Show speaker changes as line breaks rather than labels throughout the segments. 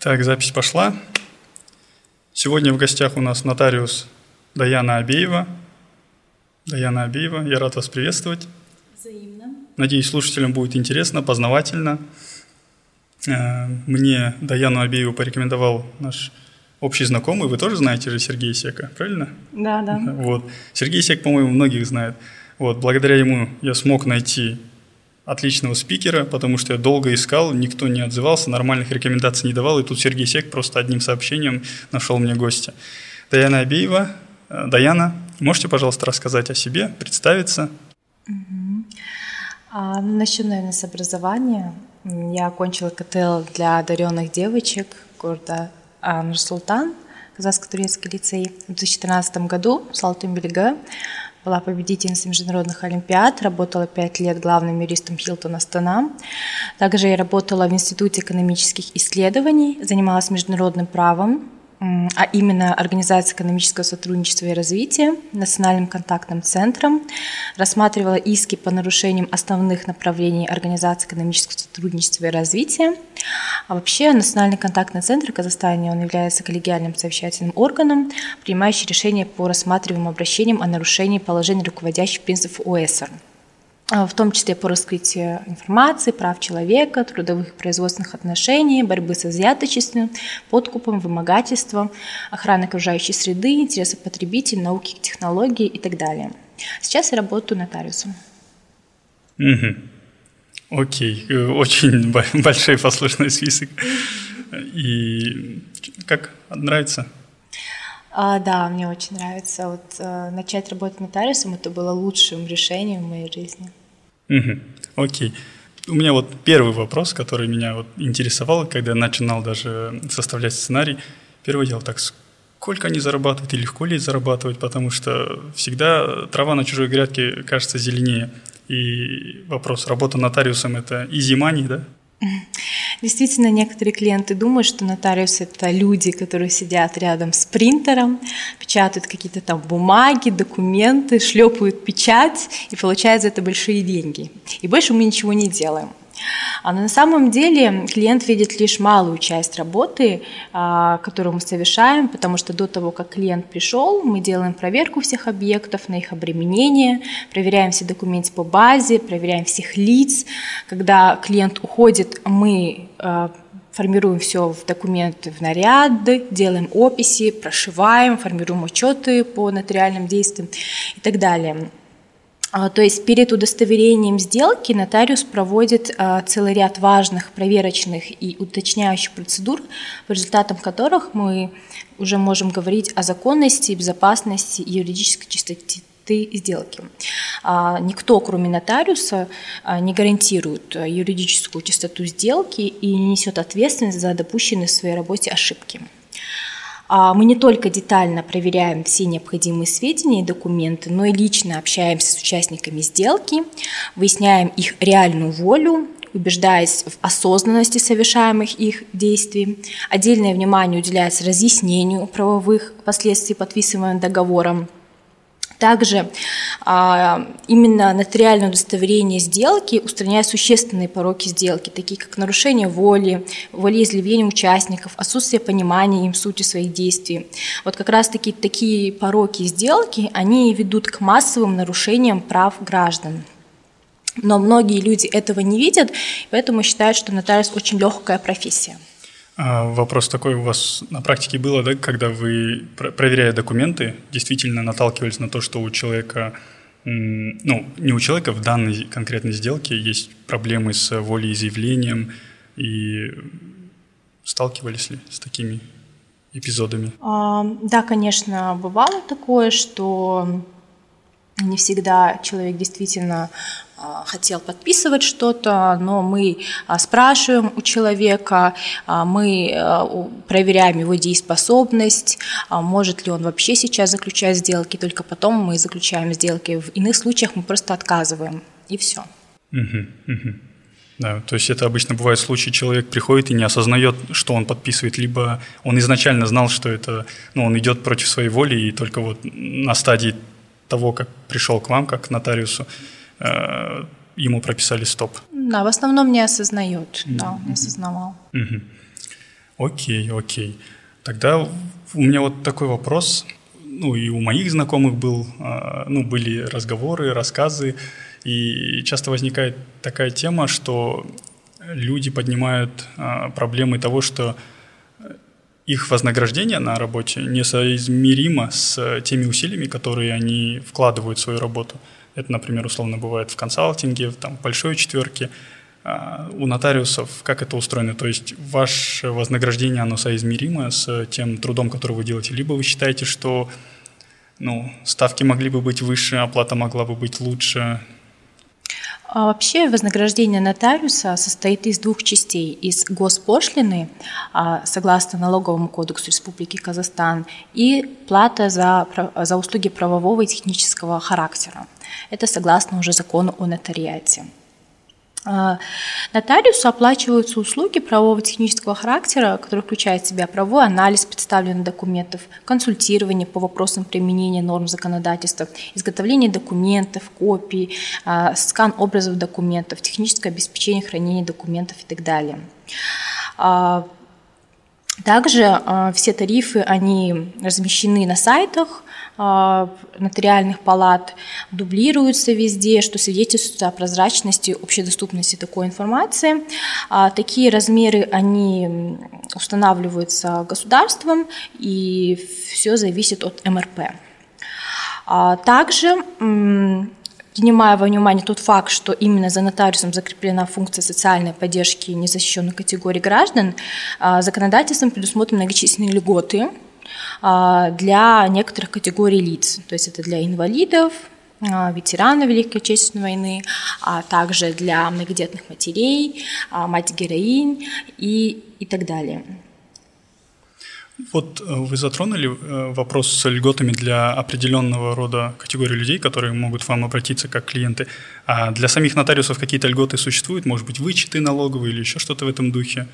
Так, запись пошла. Сегодня в гостях у нас нотариус Даяна Абеева. Даяна Абеева, я рад вас приветствовать.
Взаимно.
Надеюсь, слушателям будет интересно, познавательно. Э, мне Даяну Абееву порекомендовал наш общий знакомый. Вы тоже знаете же Сергея Сека, правильно?
Да, да.
Вот. Сергей Сек, по-моему, многих знает. Вот. Благодаря ему я смог найти отличного спикера, потому что я долго искал, никто не отзывался, нормальных рекомендаций не давал, и тут Сергей Сек просто одним сообщением нашел мне гостя. Даяна Абеева. Э, Даяна, можете, пожалуйста, рассказать о себе, представиться?
Угу. А, ну, начну, наверное, с образования. Я окончила КТЛ для одаренных девочек города Нур-Султан, Казахско-турецкий лицей в 2013 году в Салтым Белега была победительницей международных олимпиад, работала пять лет главным юристом Хилтон Астана. Также я работала в Институте экономических исследований, занималась международным правом, а именно Организация экономического сотрудничества и развития, Национальным контактным центром, рассматривала иски по нарушениям основных направлений Организации экономического сотрудничества и развития. А вообще Национальный контактный центр в Казахстане, он является коллегиальным совещательным органом, принимающий решения по рассматриваемым обращениям о нарушении положений руководящих принципов ОСР – а, в том числе по раскрытию информации, прав человека, трудовых и производственных отношений, борьбы с изъяточеством, подкупом, вымогательством, охраны окружающей среды, интересов потребителей, науки, технологий и так далее. Сейчас я работаю нотариусом.
Угу. Окей, э, очень большой послушный список. И как нравится?
А, да, мне очень нравится. Вот э, начать работать нотариусом это было лучшим решением в моей жизни.
Угу. Окей. У меня вот первый вопрос, который меня вот интересовал, когда я начинал даже составлять сценарий. Первое дело так, сколько они зарабатывают и легко ли зарабатывать, потому что всегда трава на чужой грядке кажется зеленее. И вопрос, работа нотариусом – это easy money, да?
Действительно, некоторые клиенты думают, что нотариус – это люди, которые сидят рядом с принтером, печатают какие-то там бумаги, документы, шлепают печать и получают за это большие деньги. И больше мы ничего не делаем. А на самом деле клиент видит лишь малую часть работы, а, которую мы совершаем, потому что до того, как клиент пришел, мы делаем проверку всех объектов на их обременение, проверяем все документы по базе, проверяем всех лиц. Когда клиент уходит, мы а, формируем все в документы в наряды, делаем описи, прошиваем, формируем учеты по нотариальным действиям и так далее. А, то есть перед удостоверением сделки нотариус проводит а, целый ряд важных проверочных и уточняющих процедур, по результатам которых мы уже можем говорить о законности, безопасности и юридической чистоте сделки. А, никто, кроме нотариуса, не гарантирует юридическую чистоту сделки и не несет ответственность за допущенные в своей работе ошибки. А, мы не только детально проверяем все необходимые сведения и документы, но и лично общаемся с участниками сделки, выясняем их реальную волю, убеждаясь в осознанности совершаемых их действий. Отдельное внимание уделяется разъяснению правовых последствий подписываемым договором также а, именно нотариальное удостоверение сделки устраняет существенные пороки сделки, такие как нарушение воли, волеизъявление участников, отсутствие понимания им сути своих действий. Вот как раз-таки такие пороки сделки, они ведут к массовым нарушениям прав граждан. Но многие люди этого не видят, поэтому считают, что нотариус очень легкая профессия.
А вопрос такой у вас на практике было, да, когда вы, проверяя документы, действительно наталкивались на то, что у человека, ну, не у человека в данной конкретной сделке есть проблемы с волеизъявлением, и сталкивались ли с такими эпизодами?
А, да, конечно, бывало такое, что не всегда человек действительно хотел подписывать что-то, но мы а, спрашиваем у человека, а, мы проверяем его дееспособность, может ли он вообще сейчас заключать сделки, только потом мы заключаем сделки. В иных случаях мы просто отказываем, и все.
Да, то есть это обычно бывает случай, человек приходит и не осознает, что он подписывает, либо он изначально знал, что это, ну, он идет против своей воли, и только вот на стадии того, как пришел к вам, как к нотариусу, э, ему прописали стоп.
Да, в основном не осознает, mm-hmm. да, не осознавал.
Mm-hmm. Окей, окей. Тогда у меня вот такой вопрос. Ну, и у моих знакомых был, а, ну, были разговоры, рассказы, и часто возникает такая тема, что люди поднимают а, проблемы того, что их вознаграждение на работе несоизмеримо с теми усилиями, которые они вкладывают в свою работу. Это, например, условно бывает в консалтинге, в там, большой четверке. А у нотариусов как это устроено? То есть ваше вознаграждение, оно соизмеримо с тем трудом, который вы делаете? Либо вы считаете, что ну, ставки могли бы быть выше, оплата могла бы быть лучше?
А вообще вознаграждение нотариуса состоит из двух частей. Из госпошлины, а, согласно налоговому кодексу Республики Казахстан, и плата за, за услуги правового и технического характера. Это согласно уже закону о нотариате. А, нотариусу оплачиваются услуги правового технического характера, которые включают в себя правовой анализ представленных документов, консультирование по вопросам применения норм законодательства, изготовление документов, копий, а, скан образов документов, техническое обеспечение хранения документов и так далее. А, также все тарифы, они размещены на сайтах, нотариальных палат дублируются везде, что свидетельствует о прозрачности, общедоступности такой информации. А, такие размеры, они устанавливаются государством, и все зависит от МРП. А, также принимая во внимание тот факт, что именно за нотариусом закреплена функция социальной поддержки незащищенной категории граждан, законодательством предусмотрены многочисленные льготы, а, для некоторых категорий лиц. То есть это для инвалидов, а, ветеранов Великой Отечественной войны, а также для многодетных матерей, а, мать-героинь и, и так далее.
Вот э, вы затронули э, вопрос с льготами для определенного рода категории людей, которые могут вам обратиться как клиенты. А для самих нотариусов какие-то льготы существуют? Может быть, вычеты налоговые или еще что-то в этом духе?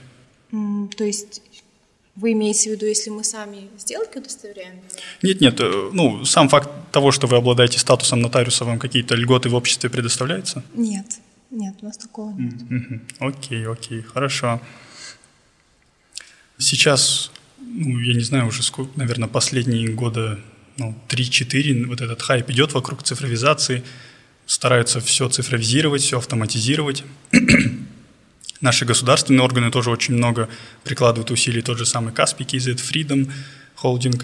То есть вы имеете в виду, если мы сами сделки удостоверяем?
Нет, нет. Э, ну, сам факт того, что вы обладаете статусом нотариуса, вам какие-то льготы в обществе предоставляются?
Нет, нет, у нас такого нет.
Mm-hmm. Окей, окей, хорошо. Сейчас, ну, я не знаю, уже сколько, наверное, последние года, ну, 3-4, вот этот хайп идет вокруг цифровизации, стараются все цифровизировать, все автоматизировать. Наши государственные органы тоже очень много прикладывают усилий, тот же самый Каспий, KZ Freedom Holding.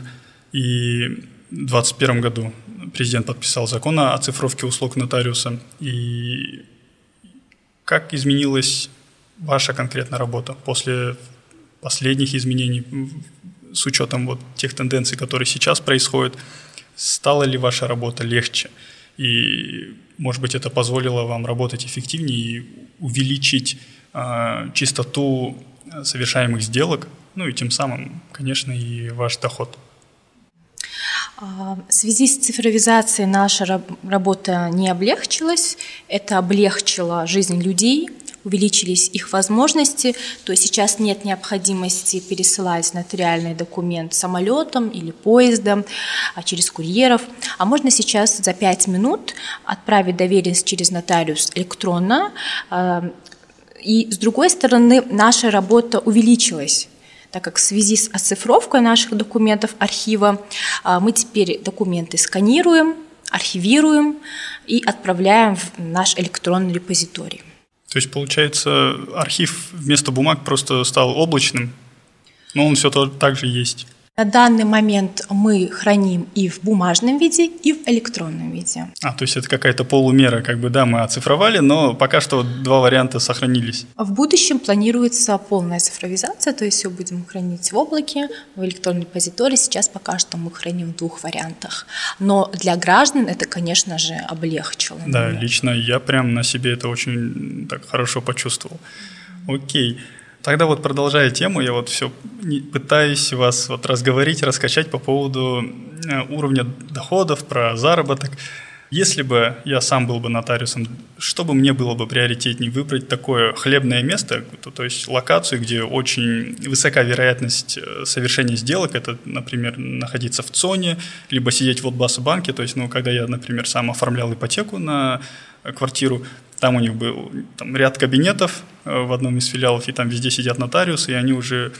И в 2021 году президент подписал закон о оцифровке услуг нотариуса. И как изменилась ваша конкретная работа после последних изменений с учетом вот тех тенденций, которые сейчас происходят? Стала ли ваша работа легче? И, может быть, это позволило вам работать эффективнее и увеличить чистоту совершаемых сделок, ну и тем самым, конечно, и ваш доход.
А, в связи с цифровизацией наша работа не облегчилась, это облегчило жизнь людей, увеличились их возможности, то есть сейчас нет необходимости пересылать нотариальный документ самолетом или поездом, а через курьеров, а можно сейчас за 5 минут отправить доверенность через нотариус электронно, а, и с другой стороны, наша работа увеличилась так как в связи с оцифровкой наших документов архива а, мы теперь документы сканируем, архивируем и отправляем в наш электронный репозиторий.
То есть, получается, архив вместо бумаг просто стал облачным, но он все так же есть.
На данный момент мы храним и в бумажном виде, и в электронном виде.
А, то есть это какая-то полумера, как бы, да, мы оцифровали, но пока что два варианта сохранились.
В будущем планируется полная цифровизация, то есть все будем хранить в облаке, в электронной репозитории. Сейчас пока что мы храним в двух вариантах. Но для граждан это, конечно же, облегчило.
Да, лично я прям на себе это очень так хорошо почувствовал. Окей. Тогда вот продолжая тему, я вот все пытаюсь вас вот разговорить, раскачать по поводу э, уровня доходов, про заработок. Если бы я сам был бы нотариусом, что бы мне было бы приоритетнее выбрать такое хлебное место, то, то есть локацию, где очень высока вероятность э, совершения сделок, это, например, находиться в ЦОНе, либо сидеть в Отбасу банке, то есть, ну, когда я, например, сам оформлял ипотеку на квартиру, там у них был там, ряд кабинетов э, в одном из филиалов, и там везде сидят нотариусы, и они уже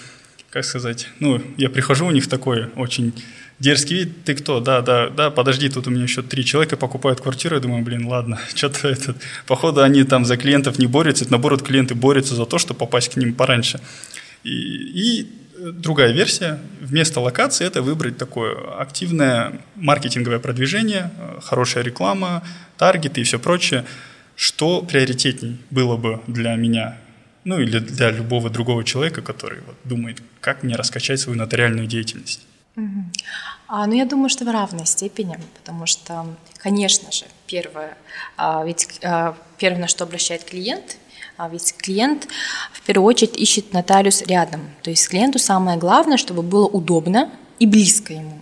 как сказать, ну, я прихожу у них такой очень дерзкий вид, ты кто? Да, да, да, подожди, тут у меня еще три человека покупают квартиру, я думаю, блин, ладно, что-то этот, походу они там за клиентов не борются, это наоборот клиенты борются за то, чтобы попасть к ним пораньше. И, и другая версия, вместо локации это выбрать такое активное маркетинговое продвижение, хорошая реклама, таргеты и все прочее. Что приоритетней было бы для меня, ну или для любого другого человека, который вот думает, как мне раскачать свою нотариальную деятельность?
Угу. А, ну, я думаю, что в равной степени, потому что, конечно же, первое, а, ведь а, первое, на что обращает клиент, а ведь клиент в первую очередь ищет нотариус рядом. То есть клиенту самое главное, чтобы было удобно и близко ему.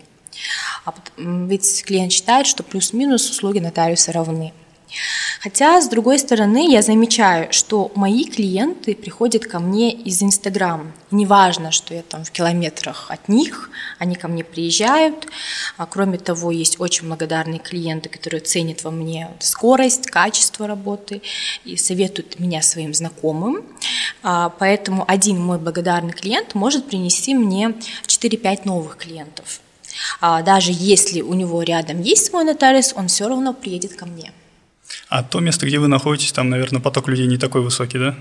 А ведь клиент считает, что плюс-минус услуги нотариуса равны. Хотя, с другой стороны, я замечаю, что мои клиенты приходят ко мне из Инстаграм. Неважно, что я там в километрах от них, они ко мне приезжают. А кроме того, есть очень благодарные клиенты, которые ценят во мне скорость, качество работы и советуют меня своим знакомым. А, поэтому один мой благодарный клиент может принести мне 4-5 новых клиентов. А, даже если у него рядом есть мой нотариус, он все равно приедет ко мне.
А то место, где вы находитесь, там, наверное, поток людей не такой высокий, да?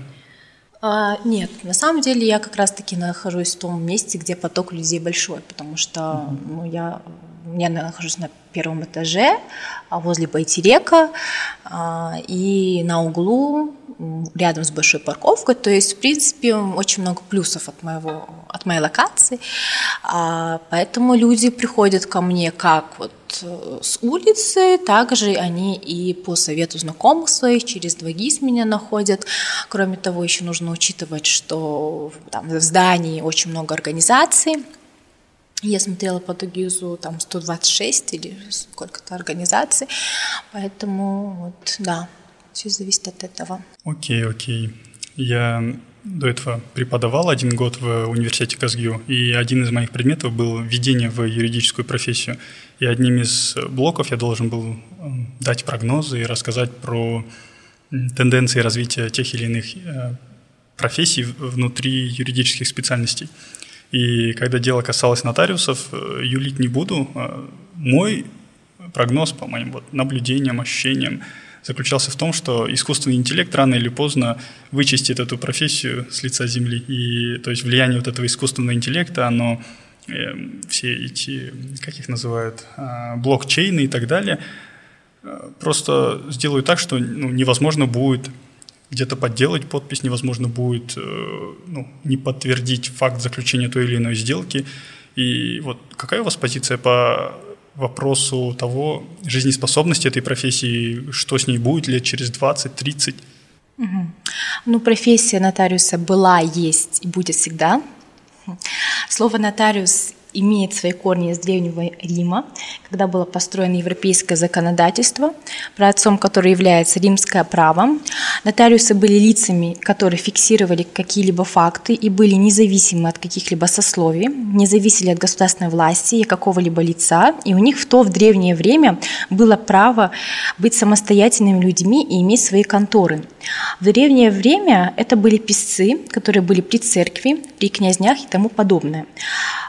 А, нет, на самом деле я как раз-таки нахожусь в том месте, где поток людей большой, потому что ну, я, я нахожусь на первом этаже, а возле Байтерека, а, и на углу рядом с большой парковкой. То есть, в принципе, очень много плюсов от, моего, от моей локации. А, поэтому люди приходят ко мне как вот э, с улицы, также они и по совету знакомых своих через 2GIS меня находят. Кроме того, еще нужно учитывать, что там, в здании очень много организаций, я смотрела по Дугизу там 126 или сколько-то организаций, поэтому вот, да, все зависит от этого.
Окей, окей. Я до этого преподавал один год в университете Казгю, и один из моих предметов был введение в юридическую профессию. И одним из блоков я должен был эм, дать прогнозы и рассказать про тенденции развития тех или иных э, профессий внутри юридических специальностей. И когда дело касалось нотариусов, э, юлить не буду. Э, мой прогноз по моим вот наблюдениям, ощущениям заключался в том, что искусственный интеллект рано или поздно вычистит эту профессию с лица земли. И то есть влияние вот этого искусственного интеллекта, оно э, все эти, как их называют, э, блокчейны и так далее, э, просто сделают так, что ну, невозможно будет где-то подделать подпись, невозможно будет э, ну, не подтвердить факт заключения той или иной сделки. И вот какая у вас позиция по вопросу того, жизнеспособности этой профессии, что с ней будет лет через 20-30?
Угу. Ну, профессия нотариуса была, есть и будет всегда. Слово «нотариус» имеет свои корни из Древнего Рима, когда было построено европейское законодательство, праотцом которое является римское право. Нотариусы были лицами, которые фиксировали какие-либо факты и были независимы от каких-либо сословий, не зависели от государственной власти и какого-либо лица, и у них в то в древнее время было право быть самостоятельными людьми и иметь свои конторы. В древнее время это были писцы, которые были при церкви, при князнях и тому подобное.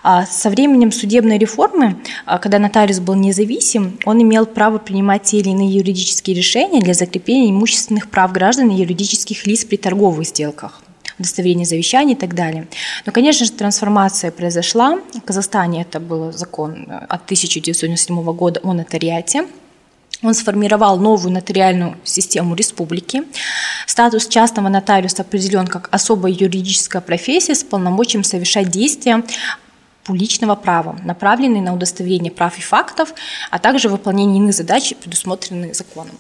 А со временем судебной реформы, а, когда нотариус был независим, он имел право принимать те или иные юридические решения для закрепления имущественных прав граждан и юридических лиц при торговых сделках удостоверение завещаний и так далее. Но, конечно же, трансформация произошла. В Казахстане это был закон э, от 1997 года о нотариате. Он сформировал новую нотариальную систему республики. Статус частного нотариуса определен как особая юридическая профессия с полномочием совершать действия публичного права, направленные на удостоверение прав и фактов, а также выполнение иных задач, предусмотренных законом.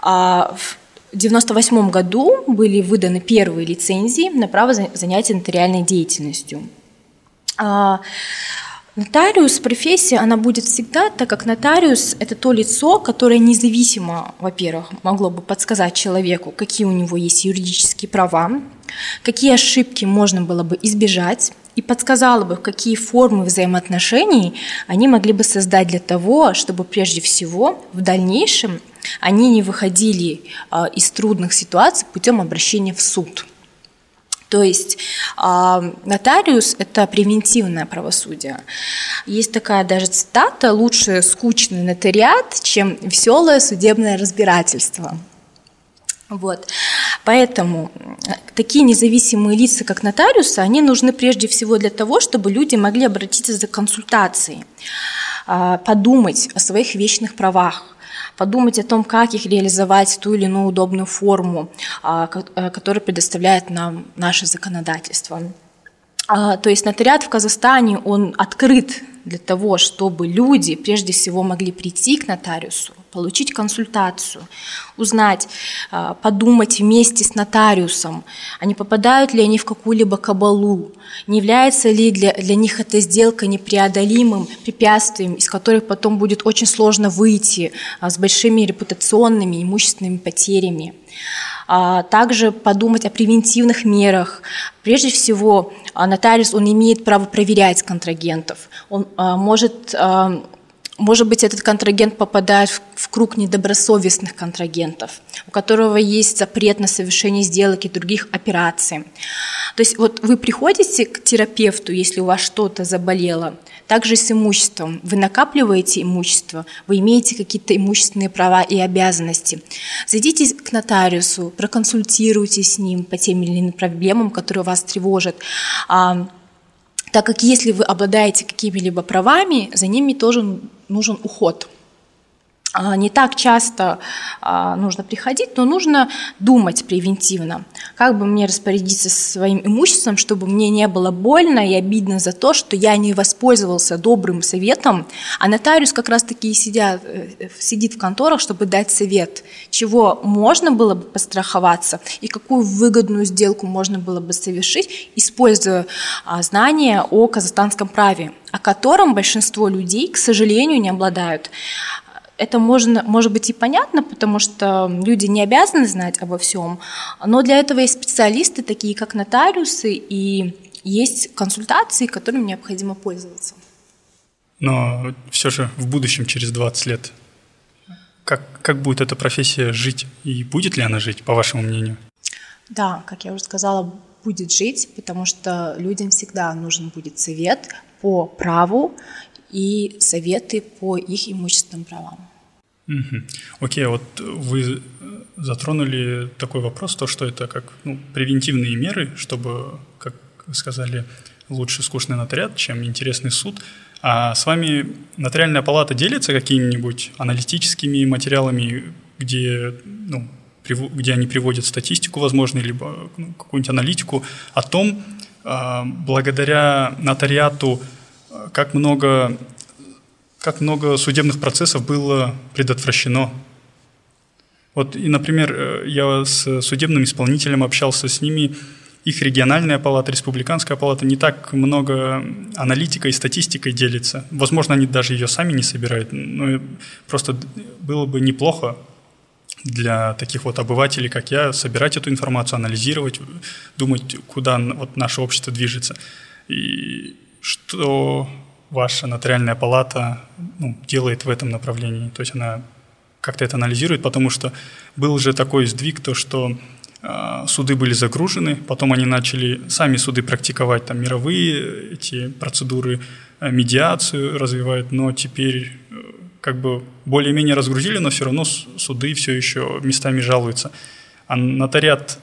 А в 1998 году были выданы первые лицензии на право занятия нотариальной деятельностью. Нотариус, профессия, она будет всегда, так как нотариус – это то лицо, которое независимо, во-первых, могло бы подсказать человеку, какие у него есть юридические права, какие ошибки можно было бы избежать, и подсказало бы, какие формы взаимоотношений они могли бы создать для того, чтобы прежде всего в дальнейшем они не выходили а, из трудных ситуаций путем обращения в суд – То есть э, нотариус – это превентивное правосудие. Есть такая даже цитата «Лучше скучный нотариат, чем веселое судебное разбирательство». Вот. Поэтому такие независимые лица, как нотариусы, они нужны прежде всего для того, чтобы люди могли обратиться за консультацией, а, подумать о своих вечных правах, подумать о том, как их реализовать в ту или иную удобную форму, а, э, которую предоставляет нам наше законодательство. А, то есть нотариат в Казахстане, он открыт для того, чтобы люди прежде всего могли прийти к нотариусу, получить консультацию, узнать, а, подумать вместе с нотариусом, а не попадают ли они в какую-либо кабалу, не является ли для, для них эта сделка непреодолимым препятствием, из которых потом будет очень сложно выйти а, с большими репутационными, имущественными потерями. А, также подумать о превентивных мерах. Прежде всего, нотариус он имеет право проверять контрагентов. Он может может быть, этот контрагент попадает в, в круг недобросовестных контрагентов, у которого есть запрет на совершение сделок и других операций. То есть вот вы приходите к терапевту, если у вас что-то заболело, также с имуществом. Вы накапливаете имущество, вы имеете какие-то имущественные права и обязанности. Зайдите к нотариусу, проконсультируйтесь с ним по тем или иным проблемам, которые вас тревожат а, так как если вы обладаете какими-либо правами, за ними тоже нужен уход. А, не так часто а, нужно приходить, но нужно думать превентивно. Как бы мне распорядиться своим имуществом, чтобы мне не было больно и обидно за то, что я не воспользовался добрым советом, а нотариус как раз-таки и сидят, э, сидит в конторах, чтобы дать совет, чего можно было бы постраховаться и какую выгодную сделку можно было бы совершить, используя а, знания о казахстанском праве о котором большинство людей, к сожалению, не обладают. Это можно, может быть и понятно, потому что люди не обязаны знать обо всем, но для этого есть специалисты, такие как нотариусы, и есть консультации, которыми необходимо пользоваться.
Но все же в будущем, через 20 лет, как, как будет эта профессия жить и будет ли она жить, по вашему мнению?
Да, как я уже сказала, будет жить, потому что людям всегда нужен будет совет по праву и советы по их имущественным правам.
Угу. Окей, вот вы затронули такой вопрос, то, что это как ну, превентивные меры, чтобы, как вы сказали, лучше скучный нотариат, чем интересный суд. А с вами нотариальная палата делится какими-нибудь аналитическими материалами, где, ну, где они приводят статистику, возможно, либо ну, какую-нибудь аналитику о том, а, благодаря нотариату, а, как много как много судебных процессов было предотвращено. Вот, и, например, э, я с судебным исполнителем общался с ними, их региональная палата, республиканская палата не так много аналитикой и статистикой делится. Возможно, они даже ее сами не собирают, но просто было бы неплохо для таких вот обывателей, как я, собирать эту информацию, анализировать, думать, куда вот наше общество движется. И что ваша нотариальная палата ну, делает в этом направлении. То есть она как-то это анализирует, потому что был же такой сдвиг, то что э, суды были загружены, потом они начали сами суды практиковать там мировые эти процедуры, э, медиацию развивают, но теперь э, как бы более-менее разгрузили, но все равно суды все еще местами жалуются. А нотариат,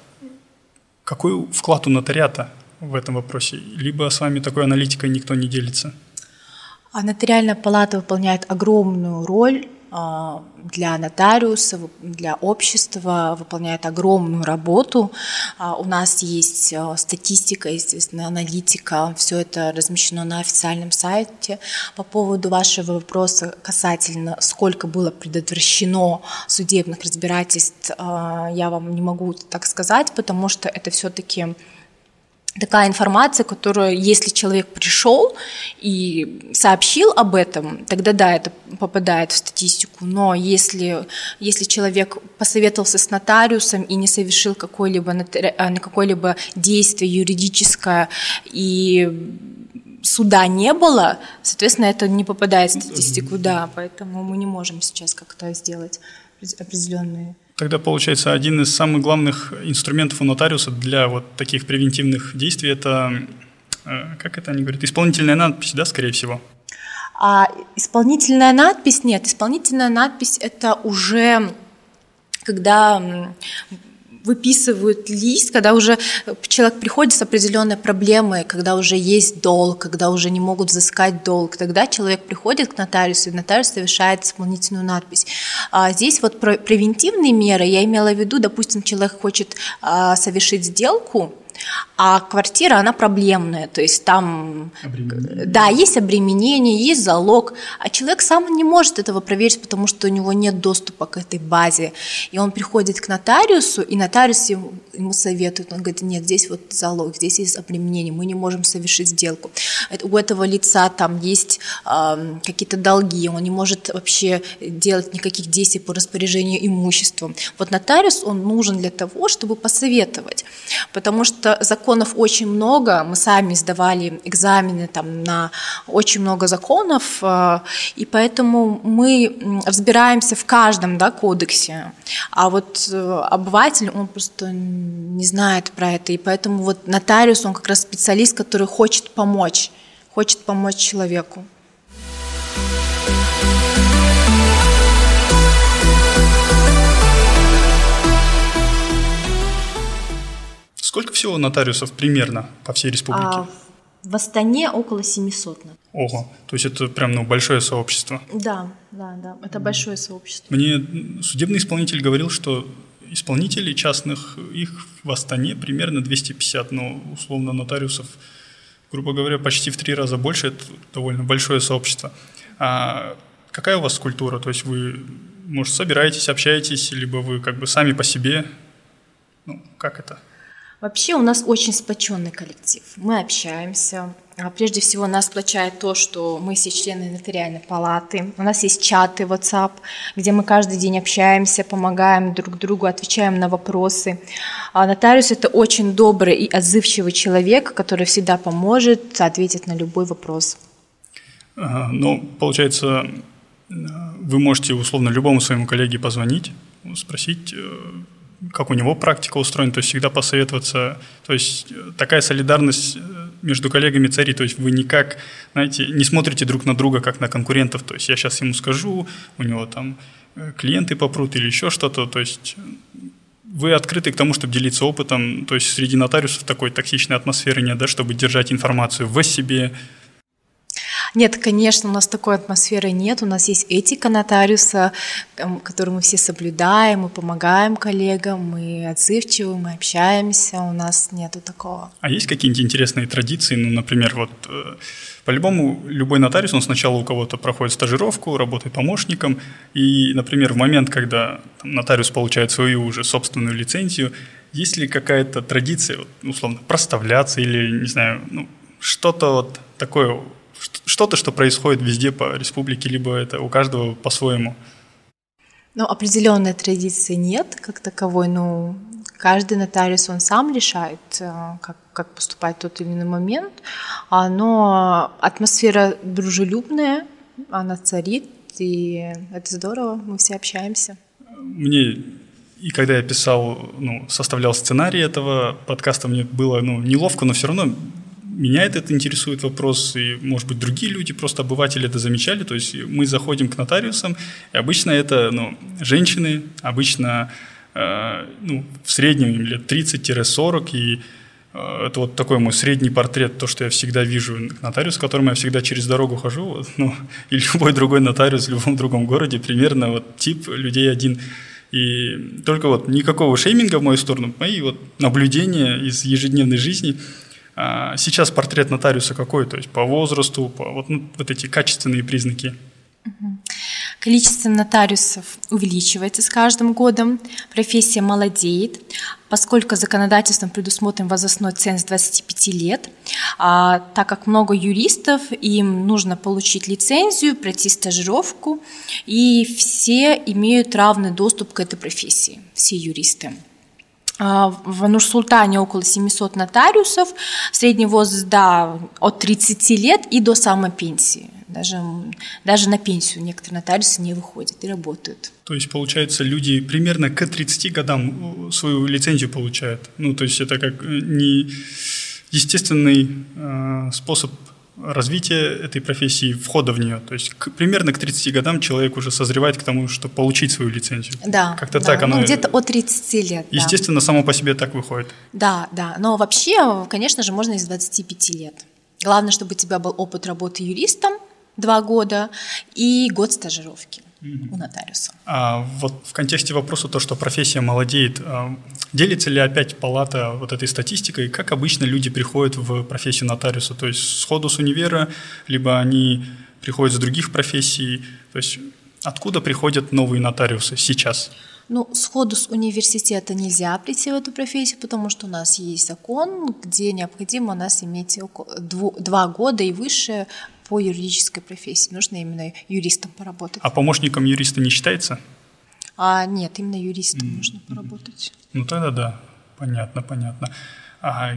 какой вклад у нотариата в этом вопросе? Либо с вами такой аналитикой никто не делится?
А нотариальная палата выполняет огромную роль а, для нотариуса, для общества, выполняет огромную работу. А, у нас есть а, статистика, естественно, аналитика, все это размещено на официальном сайте. По поводу вашего вопроса касательно, сколько было предотвращено судебных разбирательств, я вам не могу так сказать, потому что это все-таки такая информация, которую, если человек пришел и сообщил об этом, тогда да, это попадает в статистику. Но если, если человек посоветовался с нотариусом и не совершил какое-либо, а, какое-либо действие юридическое и суда не было, соответственно, это не попадает в статистику, да, поэтому мы не можем сейчас как-то сделать определенные
Тогда получается один из самых главных инструментов у нотариуса для вот таких превентивных действий это, э, как это они говорят, исполнительная надпись, да, скорее всего?
А исполнительная надпись нет, исполнительная надпись это уже когда выписывают лист, когда уже человек приходит с определенной проблемой, когда уже есть долг, когда уже не могут взыскать долг, тогда человек приходит к нотариусу, и нотариус совершает исполнительную надпись. А здесь вот про превентивные меры, я имела в виду, допустим, человек хочет а, совершить сделку, а квартира, она проблемная, то есть там, да, есть обременение, есть залог, а человек сам не может этого проверить, потому что у него нет доступа к этой базе. И он приходит к нотариусу, и нотариус ему, ему советует, он говорит, нет, здесь вот залог, здесь есть обременение, мы не можем совершить сделку. У этого лица там есть э, какие-то долги, он не может вообще делать никаких действий по распоряжению имуществом. Вот нотариус, он нужен для того, чтобы посоветовать, потому что закон законов очень много, мы сами сдавали экзамены там на очень много законов, э, и поэтому мы разбираемся в каждом да, кодексе, а вот э, обыватель, он просто не знает про это, и поэтому вот нотариус, он как раз специалист, который хочет помочь, хочет помочь человеку.
Всего нотариусов примерно по всей республике? А,
в Астане около 700.
Ого, то есть это прям ну, большое сообщество.
Да, да, да, это большое сообщество.
Мне судебный исполнитель говорил, что исполнителей частных, их в Астане примерно 250, но условно нотариусов, грубо говоря, почти в три раза больше, это довольно большое сообщество. А какая у вас культура? То есть вы, может, собираетесь, общаетесь, либо вы как бы сами по себе? Ну, как это?
Вообще у нас очень сплоченный коллектив. Мы общаемся. А прежде всего нас сплочает то, что мы все члены нотариальной палаты. У нас есть чаты WhatsApp, где мы каждый день общаемся, помогаем друг другу, отвечаем на вопросы. А нотариус – это очень добрый и отзывчивый человек, который всегда поможет, ответить на любой вопрос.
Ну, получается, вы можете условно любому своему коллеге позвонить, спросить, э, как у него практика устроена, то есть всегда посоветоваться. То есть э, такая солидарность э, между коллегами царит, то есть вы никак, знаете, не смотрите друг на друга, как на конкурентов, то есть я сейчас ему скажу, у него там э, клиенты попрут или еще что-то, то есть вы открыты к тому, чтобы делиться опытом, то есть среди нотариусов такой токсичной атмосферы нет, да, чтобы держать информацию в себе,
нет, конечно, у нас такой атмосферы нет. У нас есть этика нотариуса, которую мы все соблюдаем, мы помогаем коллегам, мы отзывчивы, мы общаемся, у нас нету такого.
А есть какие-нибудь интересные традиции? Ну, например, вот э, по-любому любой нотариус, он сначала у кого-то проходит стажировку, работает помощником, и, например, в момент, когда там, нотариус получает свою уже собственную лицензию, есть ли какая-то традиция, условно, проставляться или, не знаю, ну, что-то вот такое что-то, что происходит везде по республике, либо это у каждого по-своему?
Ну, определенной традиции нет как таковой, но каждый нотариус, он сам решает, э, как, как поступать в тот или иной момент, а, но атмосфера дружелюбная, она царит, и это здорово, мы все общаемся.
Мне и когда я писал, ну, составлял сценарий этого подкаста, мне было ну, неловко, но все равно меня этот интересует вопрос, и, может быть, другие люди, просто обыватели это замечали. То есть мы заходим к нотариусам, и обычно это ну, женщины, обычно э, ну, в среднем им лет 30-40, и э, это вот такой мой средний портрет, то, что я всегда вижу нотариус, с которым я всегда через дорогу хожу, вот, ну, и любой другой нотариус в любом другом городе, примерно вот тип людей один. И только вот никакого шейминга в мою сторону, мои вот наблюдения из ежедневной жизни – а, сейчас портрет нотариуса какой? То есть по возрасту, по вот, ну, вот эти качественные признаки.
Количество нотариусов увеличивается с каждым годом, профессия молодеет, поскольку законодательством предусмотрен возрастной ценз 25 лет, а, так как много юристов, им нужно получить лицензию, пройти стажировку, и все имеют равный доступ к этой профессии, все юристы. А, в Нур-Султане около 700 нотариусов, средний возраст, да, от 30 лет и до самой пенсии. Даже, даже на пенсию некоторые нотариусы не выходят и работают.
То есть, получается, люди примерно к 30 годам свою лицензию получают. Ну, то есть это как не естественный э, способ развития этой профессии, входа в нее. То есть к, примерно к 30 годам человек уже созревает к тому, чтобы получить свою лицензию.
Да.
Как-то
да.
так оно...
Ну, где-то от 30 лет.
Естественно,
да.
само по себе так выходит.
Да, да. Но вообще, конечно же, можно из 25 лет. Главное, чтобы у тебя был опыт работы юристом два года и год стажировки у нотариуса.
А вот в контексте вопроса то, что профессия молодеет, а, делится ли опять палата вот этой статистикой, как обычно люди приходят в профессию нотариуса? То есть сходу с универа, либо они приходят с других профессий? То есть откуда приходят новые нотариусы сейчас?
Ну, сходу с университета нельзя прийти в эту профессию, потому что у нас есть закон, где необходимо у нас иметь два года и выше по юридической профессии. Нужно именно юристом поработать.
А помощником юриста не считается?
А, нет, именно юристом mm-hmm. нужно поработать.
Ну тогда да, понятно, понятно. А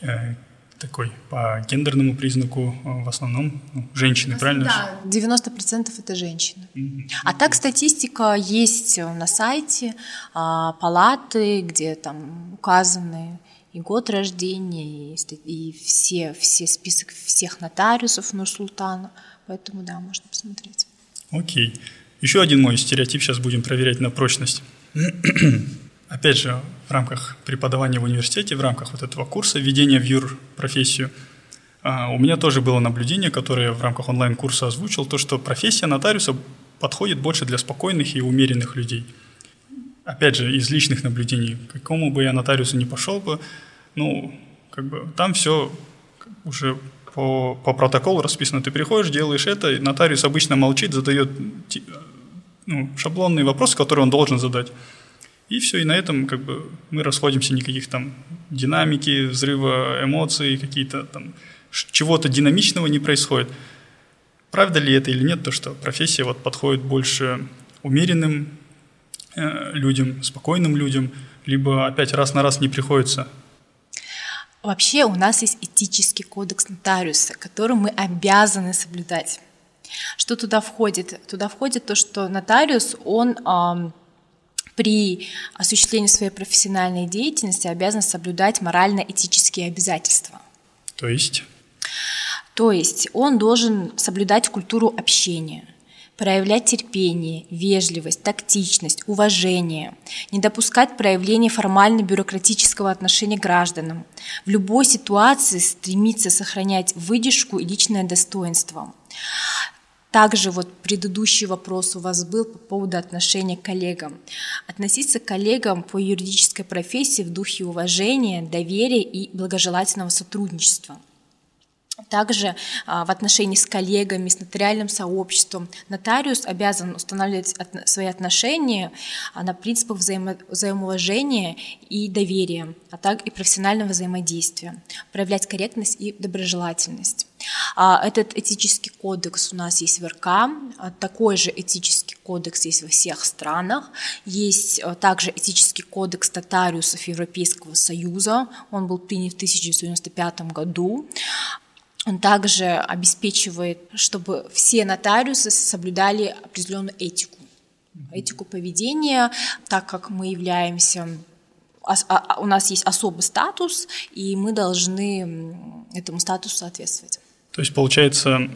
э, такой по гендерному признаку э, в основном ну, женщины, правильно?
Да, 90% это женщины. Mm-hmm. А так статистика есть на сайте а, палаты, где там указаны и год рождения, и, и все, все список всех нотариусов Нур-Султана. Поэтому, да, можно посмотреть.
Окей. Еще один мой стереотип сейчас будем проверять на прочность. Опять же, в рамках преподавания в университете, в рамках вот этого курса введения в юр профессию, а, у меня тоже было наблюдение, которое в рамках онлайн-курса озвучил, то, что профессия нотариуса подходит больше для спокойных и умеренных людей – опять же, из личных наблюдений, к какому бы я нотариусу не пошел бы, ну, как бы там все уже по, по протоколу расписано. Ты приходишь, делаешь это, и нотариус обычно молчит, задает ну, шаблонные вопросы, которые он должен задать. И все, и на этом как бы мы расходимся, никаких там динамики, взрыва эмоций, какие-то там чего-то динамичного не происходит. Правда ли это или нет, то, что профессия вот подходит больше умеренным людям, спокойным людям, либо опять раз на раз не приходится?
Вообще у нас есть этический кодекс нотариуса, который мы обязаны соблюдать. Что туда входит? Туда входит то, что нотариус, он э, при осуществлении своей профессиональной деятельности обязан соблюдать морально-этические обязательства.
То есть?
То есть он должен соблюдать культуру общения, проявлять терпение, вежливость, тактичность, уважение, не допускать проявления формально-бюрократического отношения к гражданам, в любой ситуации стремиться сохранять выдержку и личное достоинство. Также вот предыдущий вопрос у вас был по поводу отношения к коллегам. Относиться к коллегам по юридической профессии в духе уважения, доверия и благожелательного сотрудничества – также а, в отношении с коллегами, с нотариальным сообществом нотариус обязан устанавливать свои отношения а, на принципах взаимо взаимоуважения и доверия, а также и профессионального взаимодействия, проявлять корректность и доброжелательность. А, этот этический кодекс у нас есть в РК, такой же этический кодекс есть во всех странах. Есть также этический кодекс нотариусов Европейского Союза, он был принят в 1995 году. Он также обеспечивает, чтобы все нотариусы соблюдали определенную этику, этику поведения, так как мы являемся а, а, у нас есть особый статус, и мы должны этому статусу соответствовать.
То есть, получается,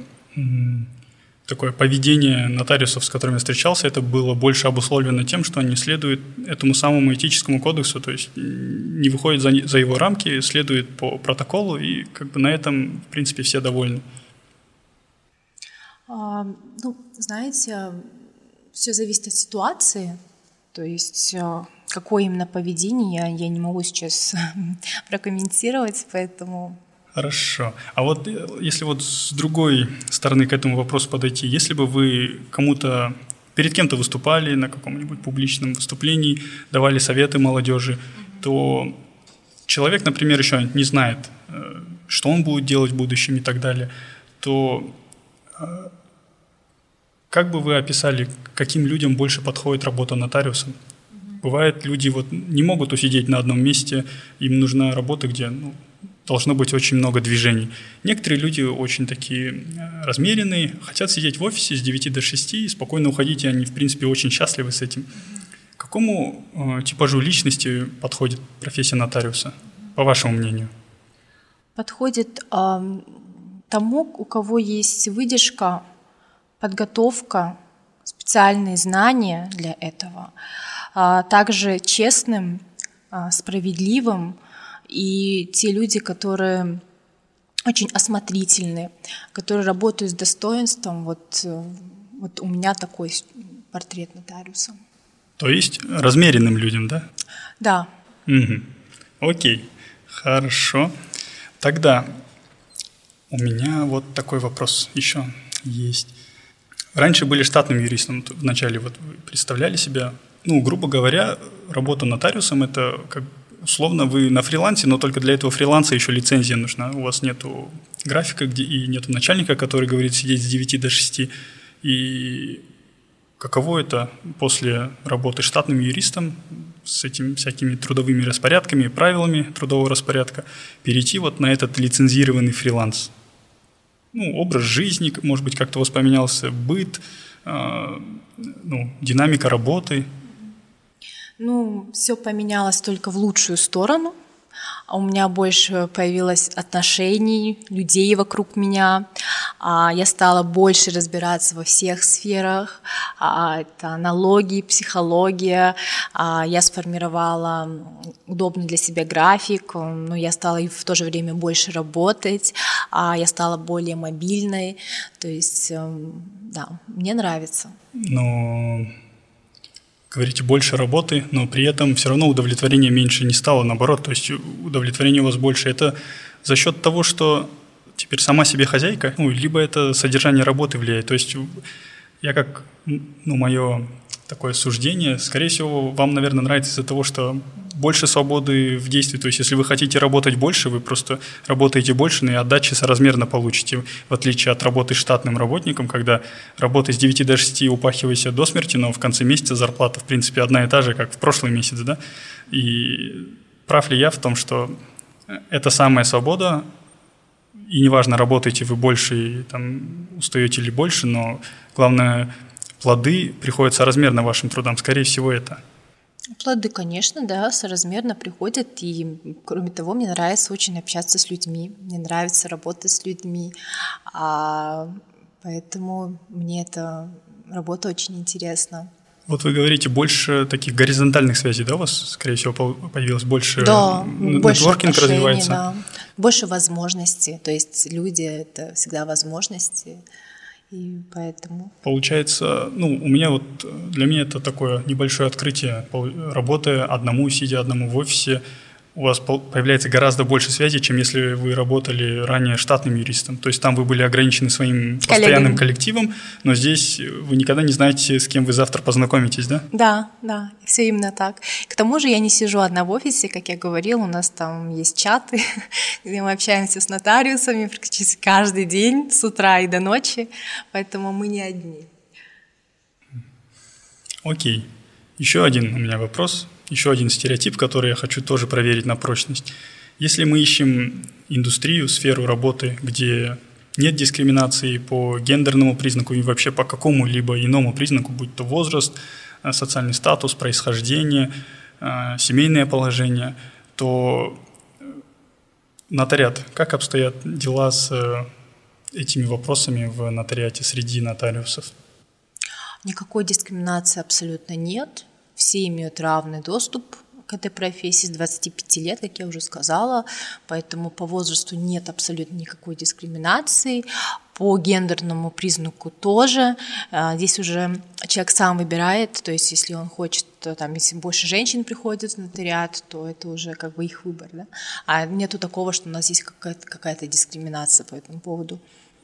такое поведение нотариусов, с которыми я встречался, это было больше обусловлено тем, что они следуют этому самому этическому кодексу, то есть не выходят за, за его рамки, следуют по протоколу, и как бы на этом, в принципе, все довольны.
А, ну, знаете, все зависит от ситуации, то есть э, какое именно поведение я не могу сейчас прокомментировать, поэтому
Хорошо. А вот э, если вот с другой стороны к этому вопросу подойти, если бы вы кому-то перед кем-то выступали на каком-нибудь публичном выступлении, давали советы молодежи, то человек, например, еще не знает, э, что он будет делать в будущем и так далее, то э, как бы вы описали, каким людям больше подходит работа нотариусом? Бывает, люди вот не могут усидеть на одном месте, им нужна работа, где ну, должно быть очень много движений. Некоторые люди очень такие э, размеренные, хотят сидеть в офисе с 9 до 6 и спокойно уходить, и они, в принципе, очень счастливы с этим. К какому э, типажу личности подходит профессия нотариуса, по вашему мнению?
Подходит э, тому, у кого есть выдержка, подготовка, специальные знания для этого, а также честным, а, справедливым, и те люди, которые очень осмотрительны, которые работают с достоинством. Вот, э, вот у меня такой портрет нотариуса.
То есть размеренным людям, да?
Да.
Угу. Окей, хорошо. Тогда у меня вот такой вопрос еще есть. Раньше были штатным юристом, вначале вот представляли себя, ну, грубо говоря, работа нотариусом – это как условно вы на фрилансе, но только для этого фриланса еще лицензия нужна. У вас нету графика где, и нету начальника, который говорит сидеть с 9 до 6. И каково это после работы штатным юристом с этими всякими трудовыми распорядками, правилами трудового распорядка, перейти вот на этот лицензированный фриланс? Ну, образ жизни, может быть, как-то воспоминался, быт, э, ну, динамика работы –
ну, все поменялось только в лучшую сторону. А у меня больше появилось отношений, людей вокруг меня. А я стала больше разбираться во всех сферах. А это налоги, психология. Я сформировала удобный для себя график, но ну, я стала в то же время больше работать. Я стала более мобильной. То есть, эм, да, мне нравится.
Но говорите, больше работы, но при этом все равно удовлетворение меньше не стало, наоборот, то есть удовлетворение у вас больше. Это за счет того, что теперь сама себе хозяйка, ну, либо это содержание работы влияет. То есть я как, ну, мое такое суждение. Скорее всего, вам, наверное, нравится из-за того, что больше свободы в действии. То есть, если вы хотите работать больше, вы просто работаете больше, но и отдачи соразмерно получите, в отличие от работы штатным работником, когда работа с 9 до 6 упахивайся до смерти, но в конце месяца зарплата, в принципе, одна и та же, как в прошлый месяц, да? И прав ли я в том, что это самая свобода, и неважно, работаете вы больше, там, устаете ли больше, но главное плоды приходят соразмерно вашим трудам, скорее всего, это.
Плоды, конечно, да, соразмерно приходят, и кроме того, мне нравится очень общаться с людьми, мне нравится работать с людьми, а, поэтому мне эта работа очень интересна.
Вот вы говорите, больше таких горизонтальных связей, да, у вас, скорее всего, появилось больше
да, больше развивается? Да. Больше возможностей, то есть люди — это всегда возможности, и поэтому...
Получается, ну, у меня вот, для меня это такое небольшое открытие. Работая одному, сидя одному в офисе, у вас появляется гораздо больше связи, чем если вы работали ранее штатным юристом. То есть там вы были ограничены своим Коллегами. постоянным коллективом, но здесь вы никогда не знаете, с кем вы завтра познакомитесь, да?
Да, да, все именно так. К тому же я не сижу одна в офисе, как я говорил, у нас там есть чаты, где мы общаемся с нотариусами практически каждый день, с утра и до ночи, поэтому мы не одни.
Окей. Еще один у меня вопрос еще один стереотип, который я хочу тоже проверить на прочность. Если мы ищем индустрию, сферу работы, где нет дискриминации по гендерному признаку и вообще по какому-либо иному признаку, будь то возраст, э, социальный статус, происхождение, э, семейное положение, то э, нотариат, как обстоят дела с этими вопросами в нотариате среди нотариусов?
Никакой дискриминации абсолютно нет все имеют равный доступ к этой профессии с 25 лет, как я уже сказала, поэтому по возрасту нет абсолютно никакой дискриминации, по гендерному признаку тоже. А, здесь уже человек сам выбирает, то есть если он хочет, там, если больше женщин приходит в нотариат, то это уже как бы их выбор, да? А нету такого, что у нас есть какая-то, какая-то дискриминация по этому поводу.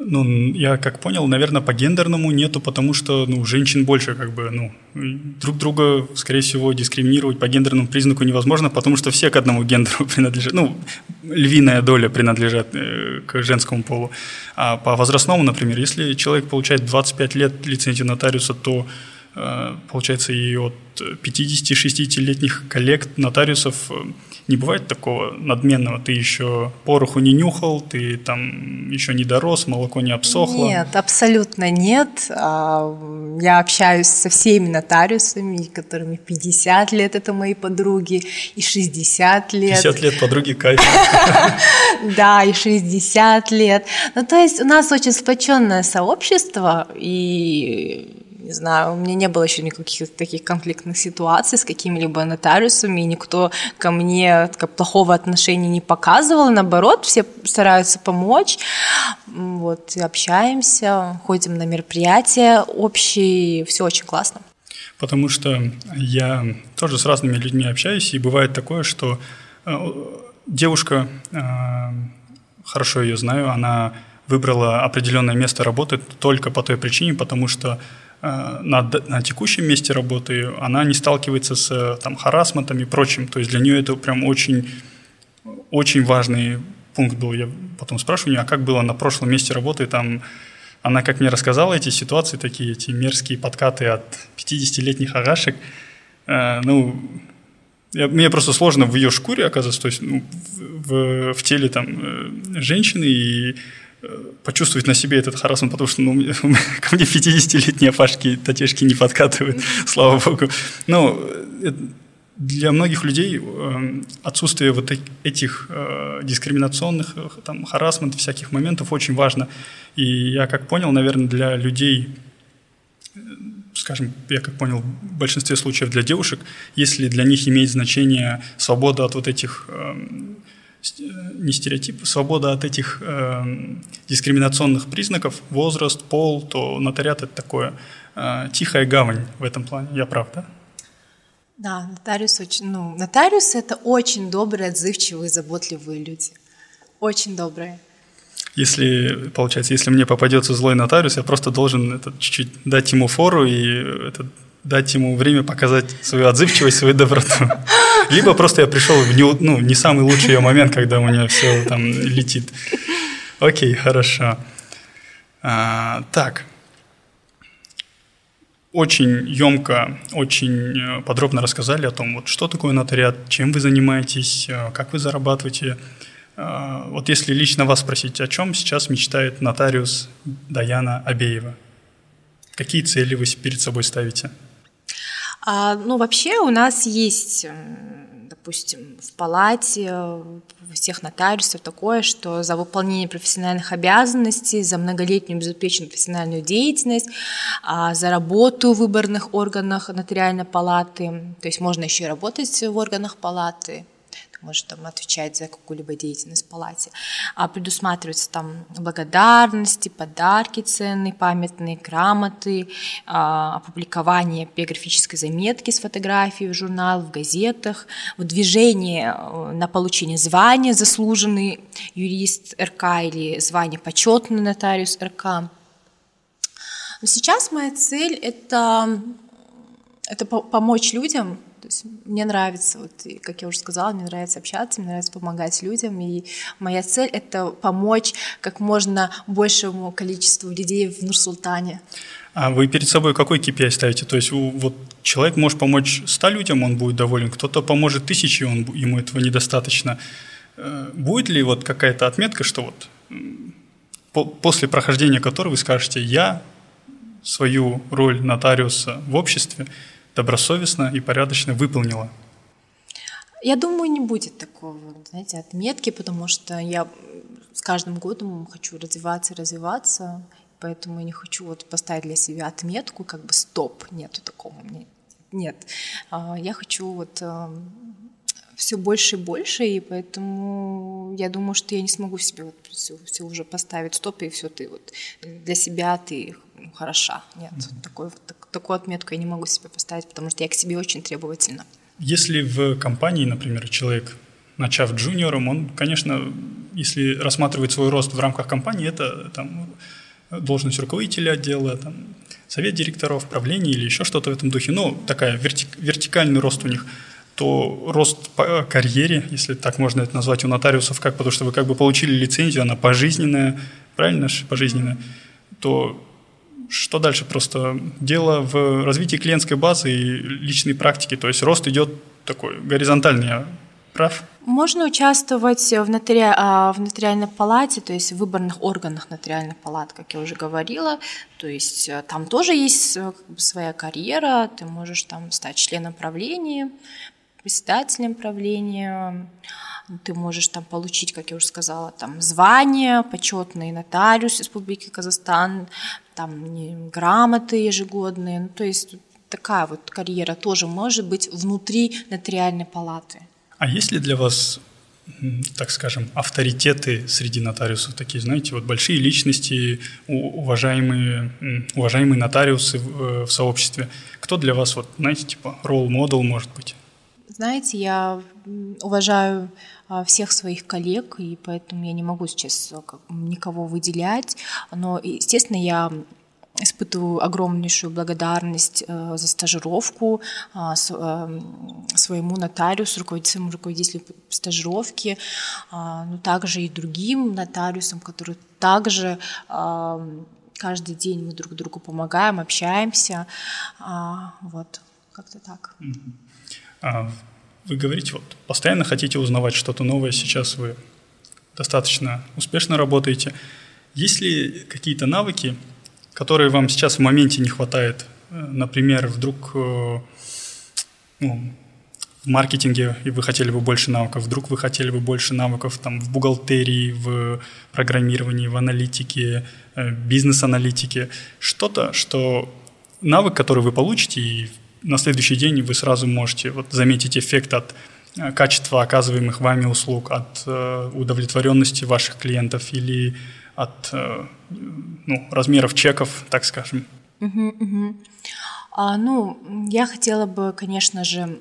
Ну, я как понял, наверное, по гендерному нету, потому что, ну, женщин больше, как бы, ну, друг друга, скорее всего, дискриминировать по гендерному признаку невозможно, потому что все к одному гендеру принадлежат, ну, львиная доля принадлежат э, к женскому полу. А по возрастному, например, если человек получает 25 лет лицензию нотариуса, то э, получается, и от 50-60-летних коллег нотариусов э, не бывает такого надменного. Ты еще пороху не нюхал, ты там еще не дорос, молоко не обсохло.
Нет, абсолютно нет. А, я общаюсь со всеми нотариусами, которыми 50 лет это мои подруги, и 60 лет.
50 лет подруги кайф.
Да, и 60 лет. Ну, то есть у нас очень сплоченное сообщество, и не знаю, у меня не было еще никаких таких конфликтных ситуаций с какими-либо нотариусами, и никто ко мне как, плохого отношения не показывал, наоборот, все стараются помочь, вот, общаемся, ходим на мероприятия общие, все очень классно.
Потому что я тоже с разными людьми общаюсь, и бывает такое, что э, девушка, э, хорошо ее знаю, она выбрала определенное место работы только по той причине, потому что на, на текущем месте работы, она не сталкивается с там, харасментом и прочим. То есть для нее это прям очень, очень важный пункт был. Я потом спрашиваю нее, а как было на прошлом месте работы, там она, как мне рассказала, эти ситуации такие, эти мерзкие подкаты от 50-летних агашек, э, ну, я, мне просто сложно в ее шкуре оказаться, то есть ну, в, в, в теле там э, женщины, и почувствовать на себе этот харасмент, потому что ну, ко мне 50-летние фашки, татешки не подкатывают, слава богу. Но э, для многих людей э, отсутствие вот этих э, дискриминационных, там, харасмент, всяких моментов очень важно. И я как понял, наверное, для людей, скажем, я как понял, в большинстве случаев для девушек, если для них имеет значение свобода от вот этих Э, не стереотип, свобода от этих э, дискриминационных признаков, возраст, пол, то нотариат это такое э, тихая гавань в этом плане. Я прав, да?
Да, нотариус очень, ну, нотариусы это очень добрые, отзывчивые, заботливые люди. Очень добрые.
Если, получается, если мне попадется злой нотариус, я просто должен это, чуть-чуть дать ему фору и это, дать ему время показать свою отзывчивость, свою доброту. Либо просто я пришел в не, ну, не самый лучший момент, когда у меня все там летит. Окей, хорошо. А, так. Очень емко, очень э, подробно рассказали о том, вот, что такое нотариат, чем вы занимаетесь, э, как вы зарабатываете. А, вот если лично вас спросить, о чем сейчас мечтает нотариус Даяна Абеева? Какие цели вы перед собой ставите?
А, ну, вообще у нас есть допустим, в палате у всех нотариусов такое, что за выполнение профессиональных обязанностей, за многолетнюю безупречную профессиональную деятельность, а, за работу в выборных органах нотариальной палаты, то есть можно еще и работать в органах палаты, может там отвечать за какую-либо деятельность в палате. А предусматриваются там благодарности, подарки ценные, памятные, грамоты, а, опубликование биографической заметки с фотографией в журнал, в газетах, выдвижение э, на получение звания заслуженный юрист РК или звание почетный нотариус РК. Но сейчас моя цель это, это помочь людям то есть мне нравится, вот, как я уже сказала, мне нравится общаться, мне нравится помогать людям, и моя цель — это помочь как можно большему количеству людей в Нур-Султане.
А вы перед собой какой KPI ставите? То есть вот человек может помочь 100 людям, он будет доволен, кто-то поможет тысяче, он, ему этого недостаточно. Э, будет ли вот какая-то отметка, что вот после прохождения которой вы скажете, я свою роль нотариуса в обществе добросовестно и порядочно выполнила?
Я думаю, не будет такого, знаете, отметки, потому что я с каждым годом хочу развиваться и развиваться, поэтому я не хочу вот поставить для себя отметку, как бы стоп, нету такого, нет. А, я хочу вот эм, все больше и больше, и поэтому я думаю, что я не смогу себе вот все, все уже поставить стоп, и все, ты вот для себя ты хороша. Нет, mm-hmm. такой, так, такую отметку я не могу себе поставить, потому что я к себе очень требовательна.
Если в компании, например, человек, начав джуниором, он, конечно, если рассматривает свой рост в рамках компании, это там, должность руководителя отдела, там, совет директоров, правление или еще что-то в этом духе, ну, такая вертик, вертикальный рост у них – то рост по карьере, если так можно это назвать у нотариусов, как, потому что вы как бы получили лицензию, она пожизненная, правильно же, пожизненная, то что дальше? Просто дело в развитии клиентской базы и личной практики, то есть рост идет такой горизонтальный, я прав?
Можно участвовать в, нотари... А, в нотариальной палате, то есть в выборных органах нотариальных палат, как я уже говорила. То есть э, там тоже есть э, как бы, своя карьера, ты можешь там стать членом правления, председателем правления, ты можешь там получить, как я уже сказала, там звание, почетный нотариус Республики Казахстан, там грамоты ежегодные, ну, то есть такая вот карьера тоже может быть внутри нотариальной палаты.
А есть ли для вас, так скажем, авторитеты среди нотариусов такие, знаете, вот большие личности, уважаемые, уважаемые нотариусы в, э, в сообществе? Кто для вас, вот, знаете, типа ролл-модел может быть?
Знаете, я уважаю а, всех своих коллег, и поэтому я не могу сейчас э, никого выделять. Но, естественно, я испытываю огромнейшую благодарность э, за стажировку с, э, своему нотариусу, руководителю, руководителю стажировки, но также и другим нотариусам, которые также каждый день мы друг другу помогаем, общаемся. Вот, как-то так.
А вы говорите, вот постоянно хотите узнавать что-то новое, сейчас вы достаточно успешно работаете. Есть ли какие-то навыки, которые вам сейчас в моменте не хватает. Э, например, вдруг э, ну, в маркетинге и вы хотели бы больше навыков, вдруг вы хотели бы больше навыков там, в бухгалтерии, в программировании, в аналитике, э, бизнес-аналитике. Что-то, что навык, который вы получите, и на следующий день вы сразу можете вот, заметить эффект от качества оказываемых вами услуг, от удовлетворенности ваших клиентов или от э, ну, размеров чеков, так скажем.
Угу, угу. А, ну, я хотела бы, конечно же,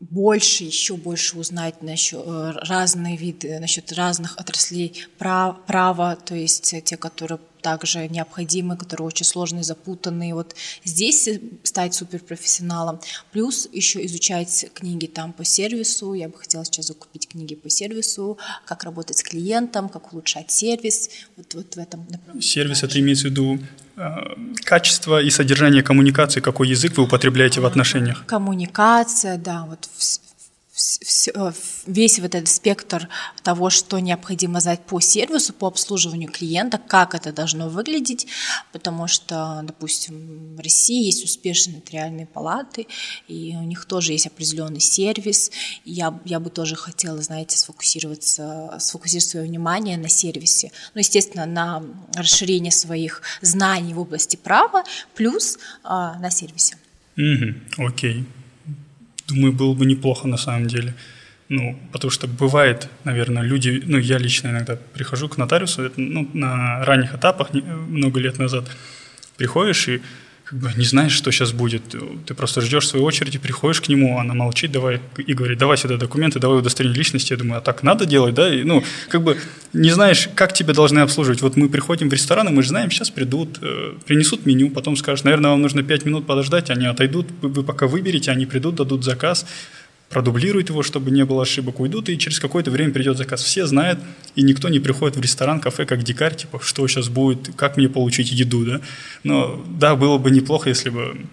больше, еще больше узнать насчет э, разные виды, насчет разных отраслей прав, права, то есть те, которые также необходимы, которые очень сложные, запутанные. Вот здесь стать суперпрофессионалом. Плюс еще изучать книги там по сервису. Я бы хотела сейчас закупить книги по сервису, как работать с клиентом, как улучшать сервис. Вот, вот в этом
Сервис это имеется в виду э, качество и содержание коммуникации, какой язык вы употребляете в отношениях?
Коммуникация, да, вот Э, весь вот этот спектр того, что необходимо знать по сервису, по обслуживанию клиента, как это должно выглядеть, потому что, допустим, в России есть успешные нотариальные палаты, и у них тоже есть определенный сервис. Я, я бы тоже хотела, знаете, сфокусироваться, сфокусировать свое внимание на сервисе. Ну, естественно, на расширение своих знаний в области права, плюс а, на сервисе.
Окей. Думаю, было бы неплохо на самом деле. Ну, потому что бывает, наверное, люди, ну, я лично иногда прихожу к нотариусу, это, ну, на ранних этапах, много лет назад, приходишь и как бы не знаешь, что сейчас будет. Ты просто ждешь своей очереди, приходишь к нему, она молчит, давай, и говорит, давай сюда документы, давай удостоверение личности. Я думаю, а так надо делать, да? И, ну, как бы не знаешь, как тебя должны обслуживать. Вот мы приходим в ресторан, и мы же знаем, сейчас придут, э, принесут меню, потом скажут, наверное, вам нужно 5 минут подождать, они отойдут, вы пока выберете, они придут, дадут заказ, продублируют его, чтобы не было ошибок, уйдут, и через какое-то время придет заказ. Все знают, и никто не приходит в ресторан, кафе, как дикарь, типа, что сейчас будет, как мне получить еду, да. Но да, было бы неплохо, если бы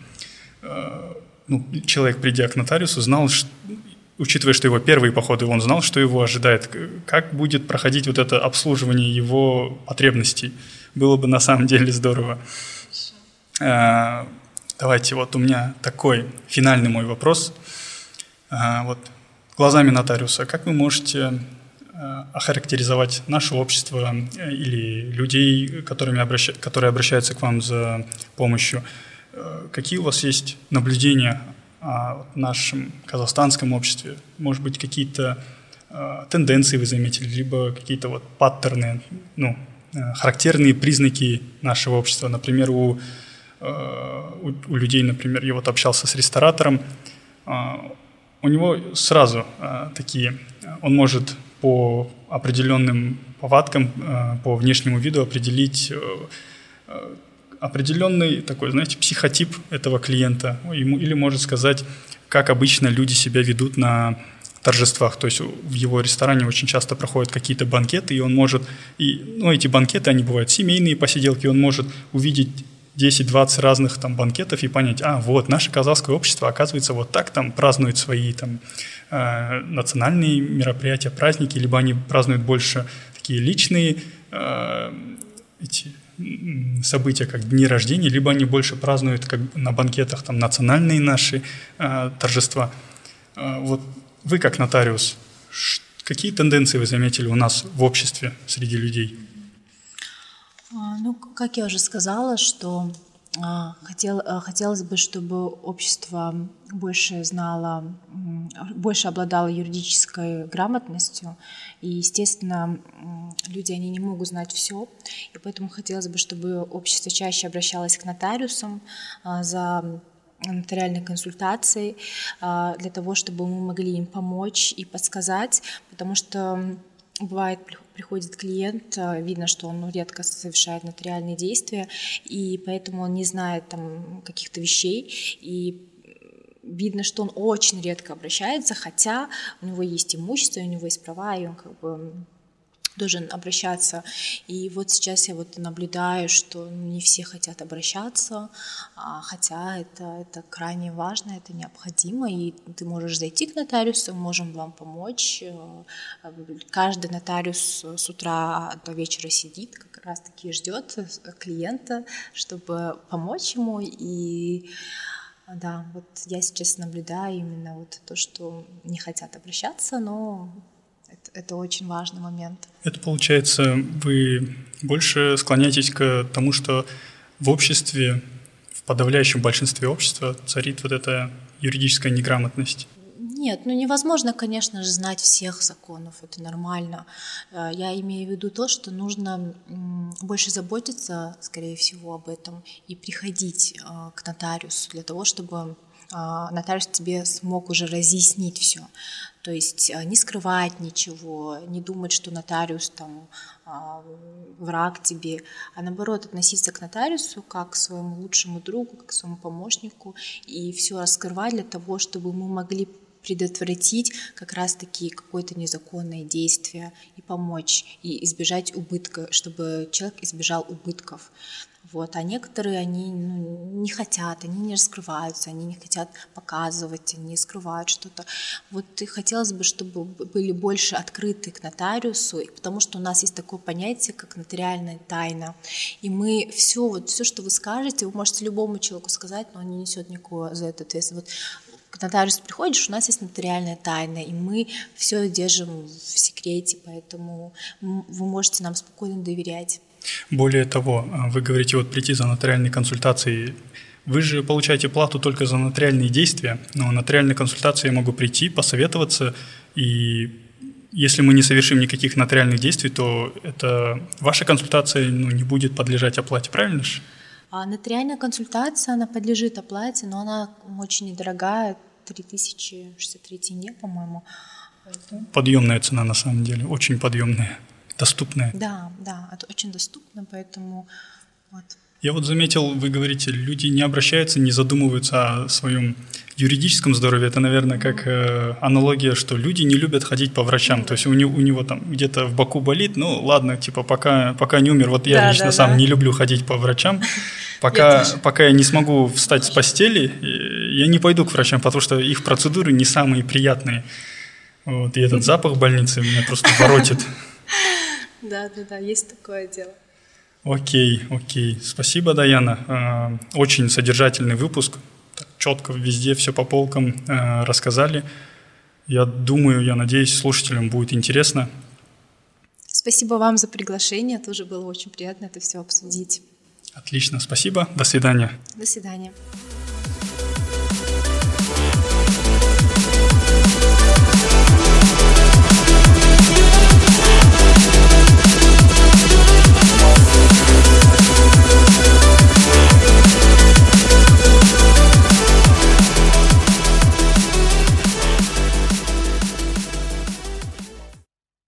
э, ну, человек, придя к нотариусу, знал, что, учитывая, что его первые походы, он знал, что его ожидает, как будет проходить вот это обслуживание его потребностей. Было бы на самом деле здорово. Э, давайте, вот у меня такой финальный мой вопрос – вот глазами нотариуса, как вы можете а, охарактеризовать наше общество э, или людей, которыми обращ... которые обращаются к вам за помощью? Э, какие у вас есть наблюдения о нашем казахстанском обществе? Может быть, какие-то тенденции вы заметили, либо какие-то вот паттерны, ну, э, характерные признаки нашего общества. Например, у, у людей, например, я вот общался с ресторатором, у него сразу э, такие, он может по определенным повадкам, э, по внешнему виду определить э, э определенный такой, знаете, психотип этого клиента, ему, или может сказать, как обычно люди себя ведут на торжествах. То есть в его ресторане очень часто проходят какие-то банкеты, и он может, и, ну, эти банкеты, они бывают семейные посиделки, он может увидеть 10-20 разных там банкетов и понять, а вот наше казахское общество, оказывается, вот так там празднует свои там э, национальные мероприятия, праздники, либо они празднуют больше такие личные э, эти события, как дни рождения, либо они больше празднуют как на банкетах там национальные наши э, торжества. Э, вот вы как нотариус, какие тенденции вы заметили у нас в обществе среди людей?
А, ну, как я уже сказала, что а, хотел, а, хотелось бы, чтобы общество больше знало, больше обладало юридической грамотностью. И, естественно, люди, они не могут знать все. И поэтому хотелось бы, чтобы общество чаще обращалось к нотариусам за нотариальной консультацией для того, чтобы мы могли им помочь и подсказать, потому что бывает приходит клиент, э, видно, что он ну, редко совершает нотариальные действия, и поэтому он не знает там каких-то вещей, и видно, что он очень редко обращается, хотя у него есть имущество, у него есть права, и он как бы должен обращаться. И вот сейчас я вот наблюдаю, что не все хотят обращаться, а, хотя это, это крайне важно, это необходимо, и ты можешь зайти к нотариусу, можем вам помочь. Э, каждый нотариус с утра до вечера сидит, как раз таки ждет клиента, чтобы помочь ему и да, вот я сейчас наблюдаю именно вот то, что не хотят обращаться, но это, очень важный момент.
Это получается, вы больше склоняетесь к тому, что в обществе, в подавляющем большинстве общества царит вот эта юридическая неграмотность.
Нет, ну невозможно, конечно же, знать всех законов, это нормально. Э, я имею в виду то, что нужно больше заботиться, скорее всего, об этом и приходить э, к нотариусу для того, чтобы а, нотариус тебе смог уже разъяснить все. То есть а, не скрывать ничего, не думать, что нотариус там а, враг тебе, а наоборот относиться к нотариусу как к своему лучшему другу, как к своему помощнику и все раскрывать для того, чтобы мы могли предотвратить как раз-таки какое-то незаконное действие и помочь, и избежать убытка, чтобы человек избежал убытков. Вот. А некоторые, они ну, не хотят, они не раскрываются, они не хотят показывать, они скрывают что-то. Вот и хотелось бы, чтобы были больше открыты к нотариусу, потому что у нас есть такое понятие, как нотариальная тайна. И мы все, вот все, что вы скажете, вы можете любому человеку сказать, но он не несет никакого за это ответственности. Вот к нотариусу приходишь, у нас есть нотариальная тайна, и мы все держим в секрете, поэтому вы можете нам спокойно доверять.
Более того, а, вы говорите, вот прийти за нотариальной консультацией, вы же получаете плату только за нотариальные действия, но нотариальной консультации я могу прийти, посоветоваться, и если мы не совершим никаких нотариальных действий, то это ваша консультация ну, не будет подлежать оплате, правильно же?
А нотариальная консультация, она подлежит оплате, но она очень недорогая, 3063 тенге, по-моему.
Подъемная цена на самом деле, очень подъемная доступная.
Да, да, это очень доступно, поэтому вот.
Я вот заметил, вы говорите, люди не обращаются, не задумываются о своем юридическом здоровье. Это, наверное, как э, аналогия, что люди не любят ходить по врачам. То есть у него, у него там где-то в боку болит, ну ладно, типа пока, пока не умер. Вот я да, лично да, сам да. не люблю ходить по врачам. Пока, я пока я не смогу встать с постели, я не пойду к врачам, потому что их процедуры не самые приятные. Вот, и этот запах больницы меня просто воротит.
Да, да, да, есть такое дело.
Окей, окей. Спасибо, Даяна. А, очень содержательный выпуск. четко везде все по полкам а, рассказали. Я думаю, я надеюсь, слушателям будет интересно.
Спасибо вам за приглашение. Тоже было очень приятно это все обсудить.
Отлично, спасибо. До свидания.
До свидания.